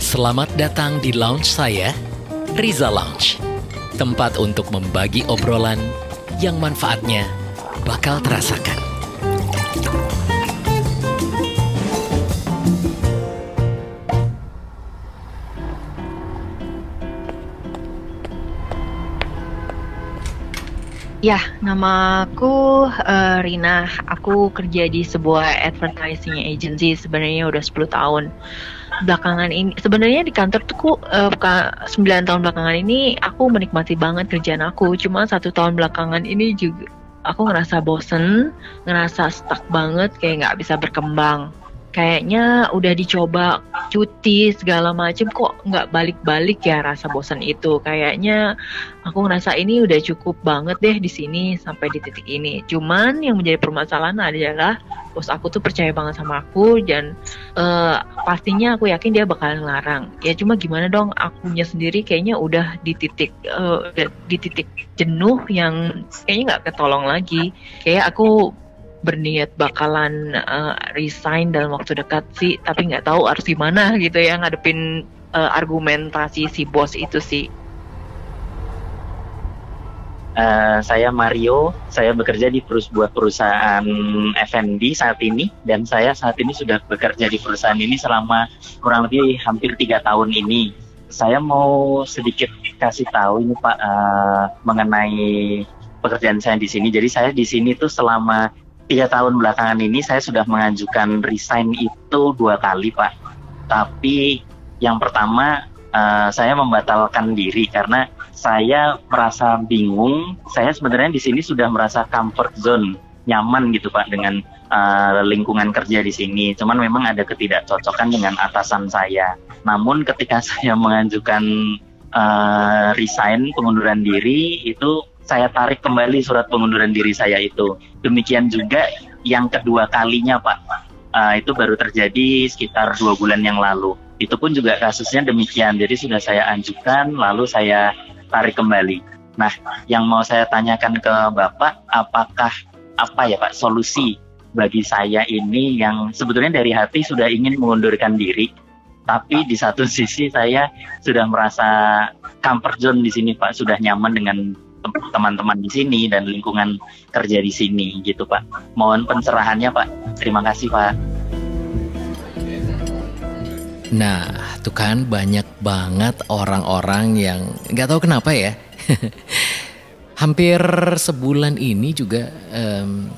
Selamat datang di lounge saya, Riza Lounge. Tempat untuk membagi obrolan yang manfaatnya bakal terasakan. Ya, nama aku uh, Rina. Aku kerja di sebuah advertising agency sebenarnya udah 10 tahun. Belakangan ini sebenarnya di kantor tuh uh, 9 tahun belakangan ini aku menikmati banget kerjaan aku. Cuma satu tahun belakangan ini juga aku ngerasa bosen, ngerasa stuck banget kayak nggak bisa berkembang kayaknya udah dicoba cuti segala macem kok nggak balik-balik ya rasa bosan itu? Kayaknya aku ngerasa ini udah cukup banget deh di sini sampai di titik ini. Cuman yang menjadi permasalahan adalah bos aku tuh percaya banget sama aku dan uh, pastinya aku yakin dia bakalan ngelarang. Ya cuma gimana dong akunya sendiri kayaknya udah di titik uh, di titik jenuh yang kayaknya nggak ketolong lagi. Kayak aku berniat bakalan uh, resign dalam waktu dekat sih, tapi nggak tahu harus gimana gitu ya ngadepin uh, argumentasi si bos itu sih. Uh, saya Mario, saya bekerja di sebuah perusahaan F&B saat ini dan saya saat ini sudah bekerja di perusahaan ini selama kurang lebih hampir tiga tahun ini. Saya mau sedikit kasih tahu ini Pak uh, mengenai pekerjaan saya di sini. Jadi saya di sini tuh selama tiga tahun belakangan ini saya sudah mengajukan resign itu dua kali pak. Tapi yang pertama uh, saya membatalkan diri karena saya merasa bingung. Saya sebenarnya di sini sudah merasa comfort zone nyaman gitu pak dengan uh, lingkungan kerja di sini. Cuman memang ada ketidakcocokan dengan atasan saya. Namun ketika saya mengajukan uh, resign pengunduran diri itu saya tarik kembali surat pengunduran diri saya itu. Demikian juga yang kedua kalinya Pak, uh, itu baru terjadi sekitar dua bulan yang lalu. Itu pun juga kasusnya demikian. Jadi sudah saya ajukan, lalu saya tarik kembali. Nah, yang mau saya tanyakan ke Bapak, apakah apa ya Pak solusi bagi saya ini yang sebetulnya dari hati sudah ingin mengundurkan diri, tapi di satu sisi saya sudah merasa comfort zone di sini Pak, sudah nyaman dengan teman-teman di sini dan lingkungan kerja di sini gitu Pak. Mohon pencerahannya Pak. Terima kasih Pak. Nah, tuh kan banyak banget orang-orang yang nggak tahu kenapa ya. Hampir sebulan ini juga um,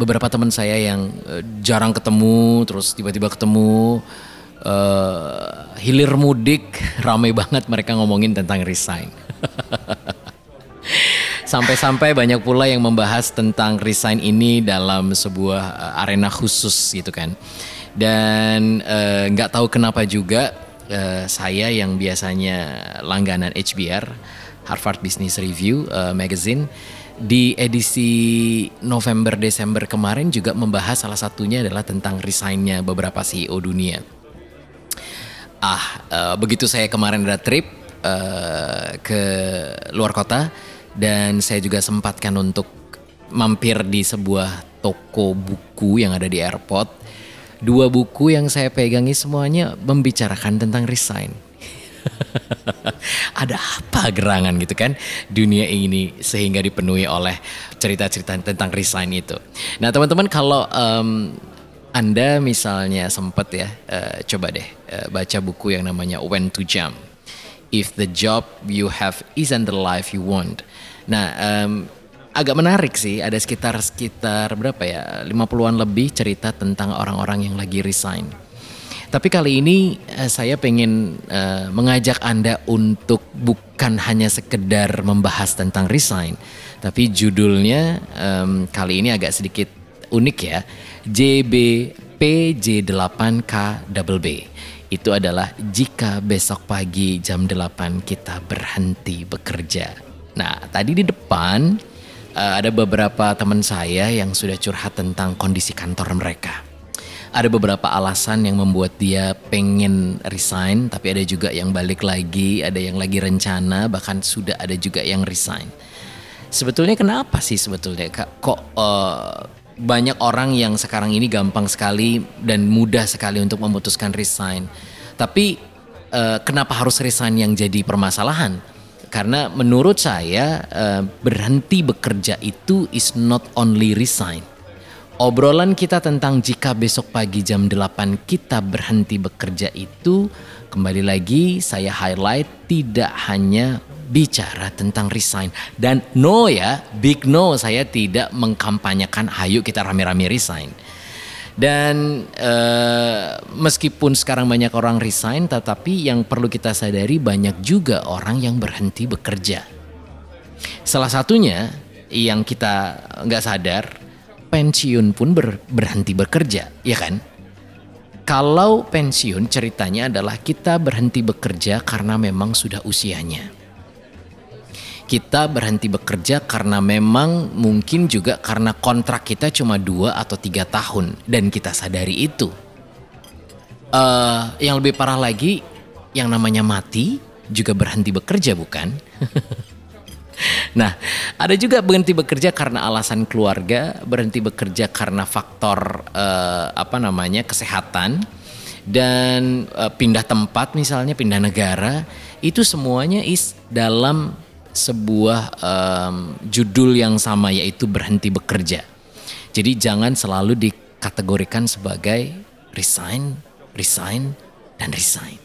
beberapa teman saya yang uh, jarang ketemu, terus tiba-tiba ketemu, uh, hilir mudik, ramai banget mereka ngomongin tentang resign. Sampai-sampai banyak pula yang membahas tentang resign ini dalam sebuah eh, arena khusus gitu kan. Dan eh, nggak uh, tahu kenapa juga uh, saya yang biasanya langganan HBR Harvard Business Review uh, magazine di edisi November Desember kemarin juga membahas salah satunya adalah tentang resignnya beberapa CEO dunia. Ah, uh, begitu saya kemarin ada trip uh, ke luar kota, dan saya juga sempatkan untuk mampir di sebuah toko buku yang ada di airport. Dua buku yang saya pegangi semuanya membicarakan tentang resign. ada apa gerangan gitu kan dunia ini sehingga dipenuhi oleh cerita-cerita tentang resign itu. Nah teman-teman kalau um, anda misalnya sempat ya uh, coba deh uh, baca buku yang namanya When to Jump. If the job you have isn't the life you want, Nah, um, agak menarik sih. Ada sekitar sekitar berapa ya? 50-an lebih cerita tentang orang-orang yang lagi resign. Tapi kali ini uh, saya pengen uh, mengajak Anda untuk bukan hanya sekedar membahas tentang resign, tapi judulnya um, kali ini agak sedikit unik ya. JBPJ8KBB. Itu adalah jika besok pagi jam 8 kita berhenti bekerja. Nah, tadi di depan uh, ada beberapa teman saya yang sudah curhat tentang kondisi kantor mereka. Ada beberapa alasan yang membuat dia pengen resign, tapi ada juga yang balik lagi, ada yang lagi rencana, bahkan sudah ada juga yang resign. Sebetulnya kenapa sih sebetulnya kak? Kok uh, banyak orang yang sekarang ini gampang sekali dan mudah sekali untuk memutuskan resign. Tapi uh, kenapa harus resign yang jadi permasalahan? Karena menurut saya uh, berhenti bekerja itu is not only resign. Obrolan kita tentang jika besok pagi jam 8 kita berhenti bekerja itu kembali lagi saya highlight tidak hanya bicara tentang resign. Dan no ya, big no saya tidak mengkampanyekan ayo kita rame-rame resign. Dan uh, meskipun sekarang banyak orang resign, tetapi yang perlu kita sadari banyak juga orang yang berhenti bekerja. Salah satunya yang kita nggak sadar, pensiun pun ber, berhenti bekerja, ya kan? Kalau pensiun ceritanya adalah kita berhenti bekerja karena memang sudah usianya kita berhenti bekerja karena memang mungkin juga karena kontrak kita cuma dua atau tiga tahun dan kita sadari itu. Uh, yang lebih parah lagi, yang namanya mati juga berhenti bekerja bukan? nah, ada juga berhenti bekerja karena alasan keluarga, berhenti bekerja karena faktor uh, apa namanya kesehatan dan uh, pindah tempat misalnya pindah negara itu semuanya is dalam sebuah um, judul yang sama yaitu berhenti bekerja. Jadi jangan selalu dikategorikan sebagai resign, resign, dan resign.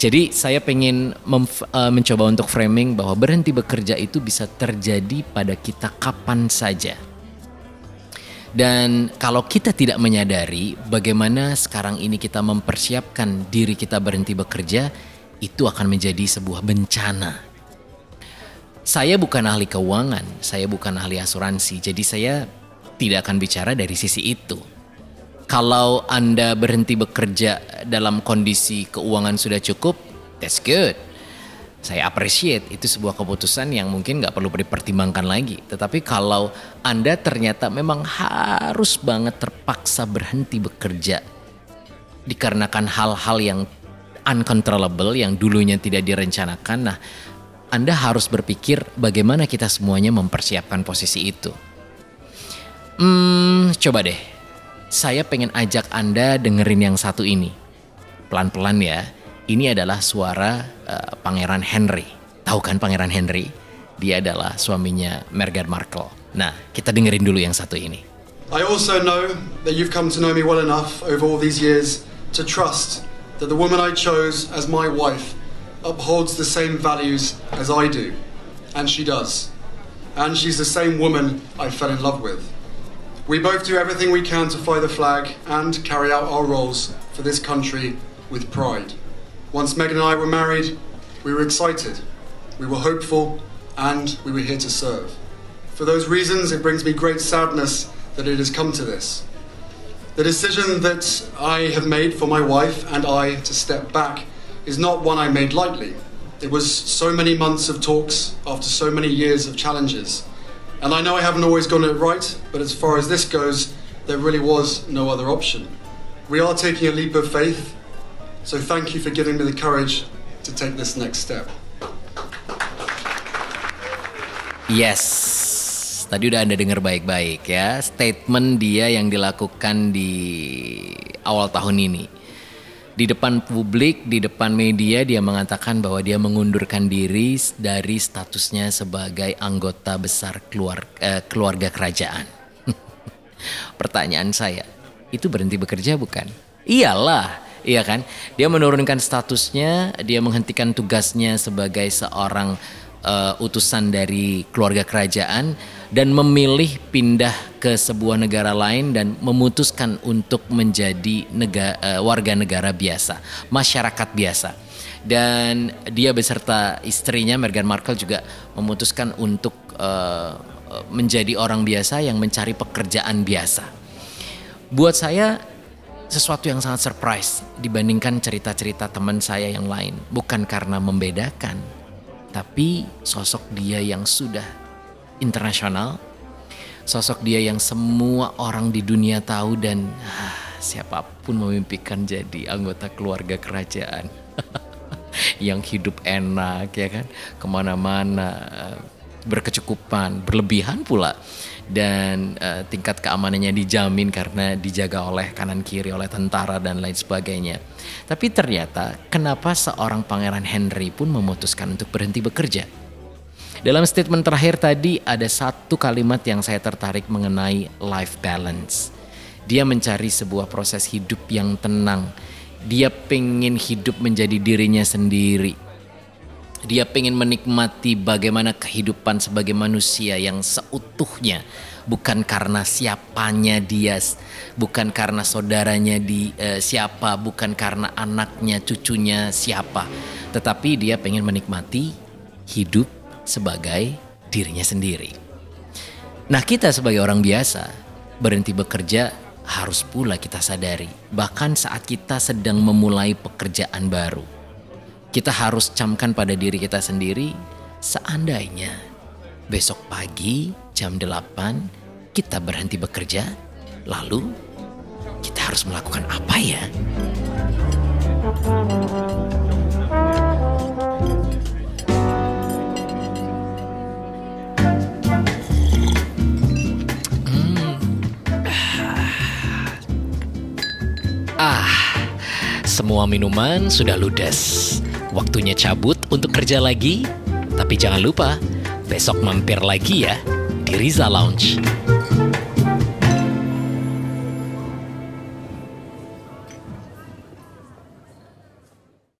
Jadi saya pengen uh, mencoba untuk framing bahwa berhenti bekerja itu bisa terjadi pada kita kapan saja. Dan kalau kita tidak menyadari bagaimana sekarang ini kita mempersiapkan diri kita berhenti bekerja, itu akan menjadi sebuah bencana saya bukan ahli keuangan, saya bukan ahli asuransi, jadi saya tidak akan bicara dari sisi itu. Kalau Anda berhenti bekerja dalam kondisi keuangan sudah cukup, that's good. Saya appreciate itu sebuah keputusan yang mungkin nggak perlu dipertimbangkan lagi. Tetapi kalau Anda ternyata memang harus banget terpaksa berhenti bekerja dikarenakan hal-hal yang uncontrollable yang dulunya tidak direncanakan, nah anda harus berpikir bagaimana kita semuanya mempersiapkan posisi itu. Hmm, coba deh. Saya pengen ajak Anda dengerin yang satu ini. Pelan-pelan ya. Ini adalah suara uh, Pangeran Henry. Tahu kan Pangeran Henry? Dia adalah suaminya Meghan Markle. Nah, kita dengerin dulu yang satu ini. I also know that you've come to know me well enough over all these years to trust that the woman I chose as my wife upholds the same values as I do, and she does. And she's the same woman I fell in love with. We both do everything we can to fly the flag and carry out our roles for this country with pride. Once Megan and I were married, we were excited, we were hopeful, and we were here to serve. For those reasons, it brings me great sadness that it has come to this. The decision that I have made for my wife and I to step back is not one I made lightly. It was so many months of talks after so many years of challenges. And I know I haven't always gotten it right, but as far as this goes, there really was no other option. We are taking a leap of faith, so thank you for giving me the courage to take this next step. Yes, tadi udah Anda dengar baik-baik ya, statement dia yang dilakukan di awal tahun ini di depan publik, di depan media dia mengatakan bahwa dia mengundurkan diri dari statusnya sebagai anggota besar keluarga, eh, keluarga kerajaan. Pertanyaan saya, itu berhenti bekerja bukan? Iyalah, iya kan? Dia menurunkan statusnya, dia menghentikan tugasnya sebagai seorang uh, utusan dari keluarga kerajaan dan memilih pindah ke sebuah negara lain dan memutuskan untuk menjadi negara, uh, eh, warga negara biasa, masyarakat biasa. Dan dia beserta istrinya Meghan Markle juga memutuskan untuk uh, menjadi orang biasa yang mencari pekerjaan biasa. Buat saya sesuatu yang sangat surprise dibandingkan cerita-cerita teman saya yang lain, bukan karena membedakan, tapi sosok dia yang sudah internasional, sosok dia yang semua orang di dunia tahu dan ah, siapa pun memimpikan jadi anggota keluarga kerajaan. Yang hidup enak ya kan? Ke mana-mana berkecukupan, berlebihan pula dan uh, tingkat keamanannya dijamin karena dijaga oleh kanan kiri oleh tentara dan lain sebagainya. Tapi ternyata kenapa seorang pangeran Henry pun memutuskan untuk berhenti bekerja? Dalam statement terakhir tadi ada satu kalimat yang saya tertarik mengenai life balance. Dia mencari sebuah proses hidup yang tenang. Dia pengen hidup menjadi dirinya sendiri dia pengen menikmati bagaimana kehidupan sebagai manusia yang seutuhnya, bukan karena siapanya dia, bukan karena saudaranya di uh, siapa, bukan karena anaknya, cucunya siapa, tetapi dia pengen menikmati hidup sebagai dirinya sendiri. Nah, kita sebagai orang biasa berhenti bekerja harus pula kita sadari, bahkan saat kita sedang memulai pekerjaan baru kita harus camkan pada diri kita sendiri seandainya besok pagi jam 8 kita berhenti bekerja lalu kita harus melakukan apa ya? Hmm. Ah, semua minuman sudah ludes. Waktunya cabut untuk kerja lagi, tapi jangan lupa besok mampir lagi ya di Riza Lounge.